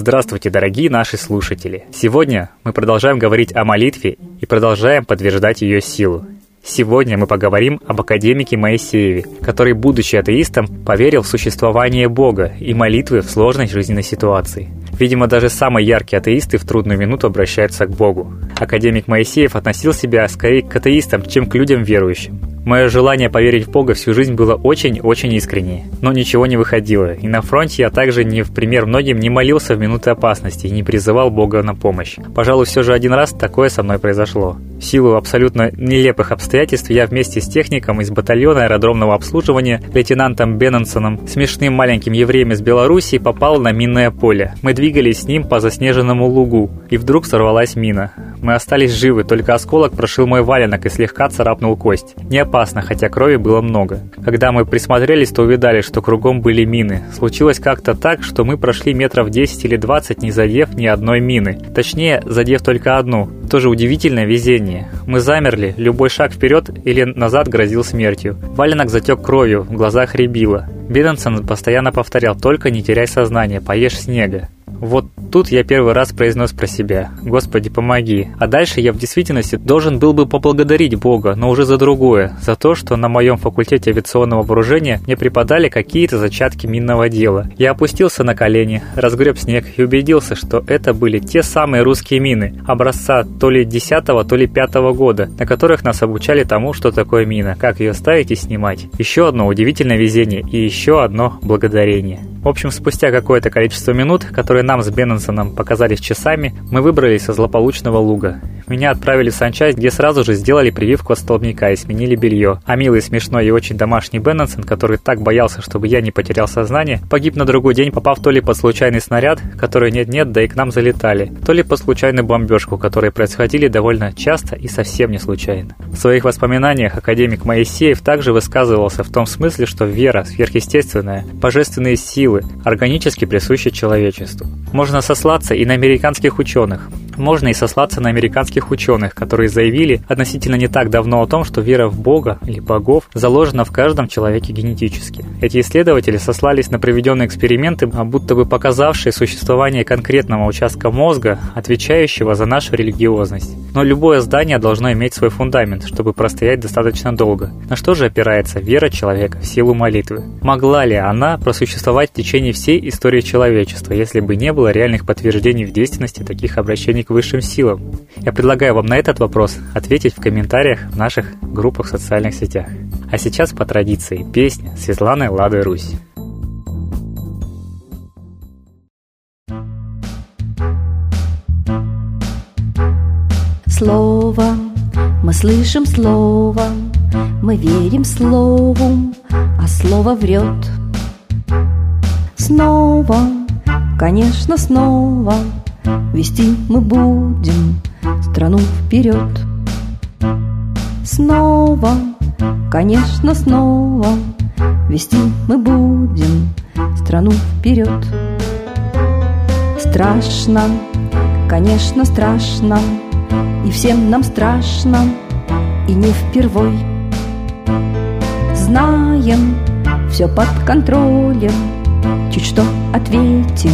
Здравствуйте, дорогие наши слушатели! Сегодня мы продолжаем говорить о молитве и продолжаем подтверждать ее силу. Сегодня мы поговорим об академике Моисееве, который, будучи атеистом, поверил в существование Бога и молитвы в сложной жизненной ситуации. Видимо, даже самые яркие атеисты в трудную минуту обращаются к Богу. Академик Моисеев относил себя скорее к атеистам, чем к людям верующим. Мое желание поверить в Бога всю жизнь было очень-очень искреннее. Но ничего не выходило. И на фронте я также не в пример многим не молился в минуты опасности и не призывал Бога на помощь. Пожалуй, все же один раз такое со мной произошло. В силу абсолютно нелепых обстоятельств я вместе с техником из батальона аэродромного обслуживания, лейтенантом Бенненсоном, смешным маленьким евреем из Белоруссии, попал на минное поле. Мы двигались с ним по заснеженному лугу, и вдруг сорвалась мина. Мы остались живы, только осколок прошил мой валенок и слегка царапнул кость. Не опасно, хотя крови было много. Когда мы присмотрелись, то увидали, что кругом были мины. Случилось как-то так, что мы прошли метров 10 или 20, не задев ни одной мины. Точнее, задев только одну. Тоже удивительное везение. Мы замерли, любой шаг вперед или назад грозил смертью. Валенок затек кровью, в глазах рябило. Биденсон постоянно повторял «Только не теряй сознание, поешь снега». Вот тут я первый раз произнес про себя «Господи, помоги». А дальше я в действительности должен был бы поблагодарить Бога, но уже за другое, за то, что на моем факультете авиационного вооружения мне преподали какие-то зачатки минного дела. Я опустился на колени, разгреб снег и убедился, что это были те самые русские мины, образца то ли 10 то ли 5 года, на которых нас обучали тому, что такое мина, как ее ставить и снимать. Еще одно удивительное везение и еще одно благодарение. В общем, спустя какое-то количество минут, которые нам с Бенненсоном показались часами, мы выбрались со злополучного луга. Меня отправили в санчасть, где сразу же сделали прививку от столбняка и сменили белье. А милый, смешной и очень домашний Бенненсон, который так боялся, чтобы я не потерял сознание, погиб на другой день, попав то ли под случайный снаряд, который нет-нет, да и к нам залетали, то ли под случайную бомбежку, которые происходили довольно часто и совсем не случайно. В своих воспоминаниях академик Моисеев также высказывался в том смысле, что вера, сверхъестественная, божественные силы, органически присущи человечеству. Можно сослаться и на американских ученых, можно и сослаться на американских ученых, которые заявили относительно не так давно о том, что вера в Бога или богов заложена в каждом человеке генетически. Эти исследователи сослались на проведенные эксперименты, будто бы показавшие существование конкретного участка мозга, отвечающего за нашу религиозность. Но любое здание должно иметь свой фундамент, чтобы простоять достаточно долго. На что же опирается вера человека в силу молитвы? Могла ли она просуществовать в течение всей истории человечества, если бы не было реальных подтверждений в действенности таких обращений к высшим силам? Я предлагаю вам на этот вопрос ответить в комментариях в наших группах в социальных сетях. А сейчас по традиции песня Светланы Лады Русь. Слово, мы слышим слово, мы верим слову, а слово врет. Снова, конечно, снова вести мы будем страну вперед. Снова, конечно, снова вести мы будем страну вперед. Страшно, конечно, страшно, и всем нам страшно, и не впервой. Знаем, все под контролем, чуть что ответим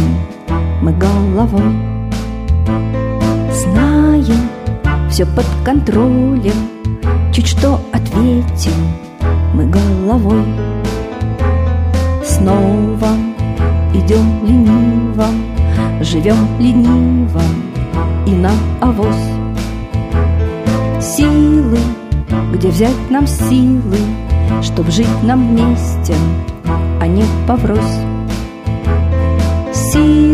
мы головой. Знаем, все под контролем, чуть что ответим мы головой. Снова идем лениво, живем лениво и на авось силы, где взять нам силы, чтоб жить нам вместе, а не поврось. Силы,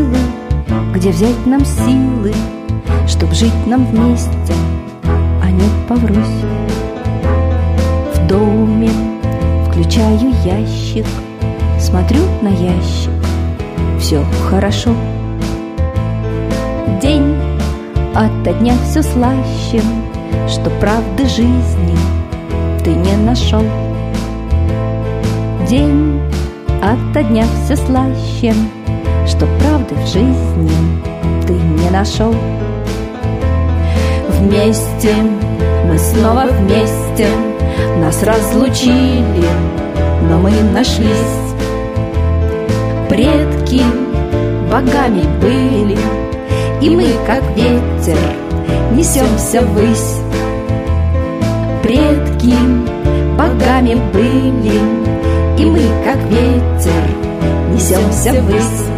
где взять нам силы, чтоб жить нам вместе, а не поврось. В доме включаю ящик, смотрю на ящик, все хорошо. День ото дня все слаще, что правды жизни ты не нашел. День ото дня все слаще, что правды в жизни ты не нашел. Вместе, мы снова вместе, нас разлучили, но мы нашлись. Предки богами были, И мы, как ветер, несемся ввысь. Предки богами были, И мы, как ветер, несемся ввысь.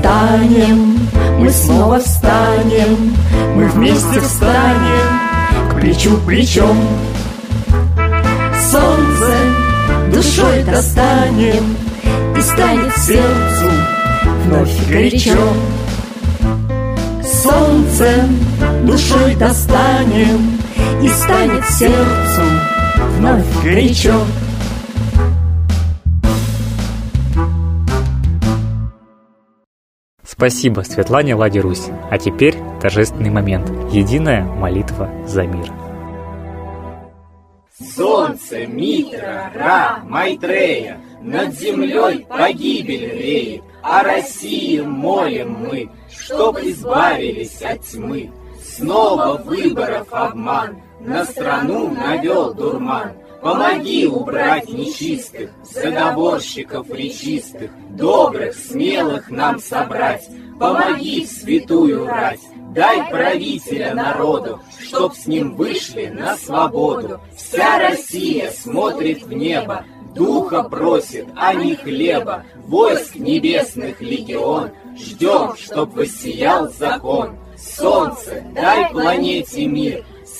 Встанем, мы снова встанем, Мы вместе встанем, к плечу плечом. Солнце душой достанем, И станет сердцу вновь горячо. Солнце душой достанем, И станет сердцу вновь горячо. Спасибо Светлане Ладе Русь. А теперь торжественный момент. Единая молитва за мир. Солнце, Митра, Ра, Майтрея, Над землей погибель реет, О России молим мы, Чтоб избавились от тьмы. Снова выборов обман, На страну навел дурман. Помоги убрать нечистых, заговорщиков речистых, Добрых, смелых нам собрать, Помоги святую рать, Дай правителя народу, Чтоб с ним вышли на свободу. Вся Россия смотрит в небо, Духа просит, а не хлеба, Войск небесных легион, Ждем, чтоб воссиял закон. Солнце, дай планете мир,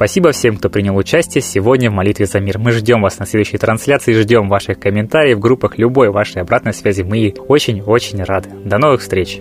Спасибо всем, кто принял участие сегодня в молитве за мир. Мы ждем вас на следующей трансляции, ждем ваших комментариев в группах любой вашей обратной связи. Мы очень-очень рады. До новых встреч!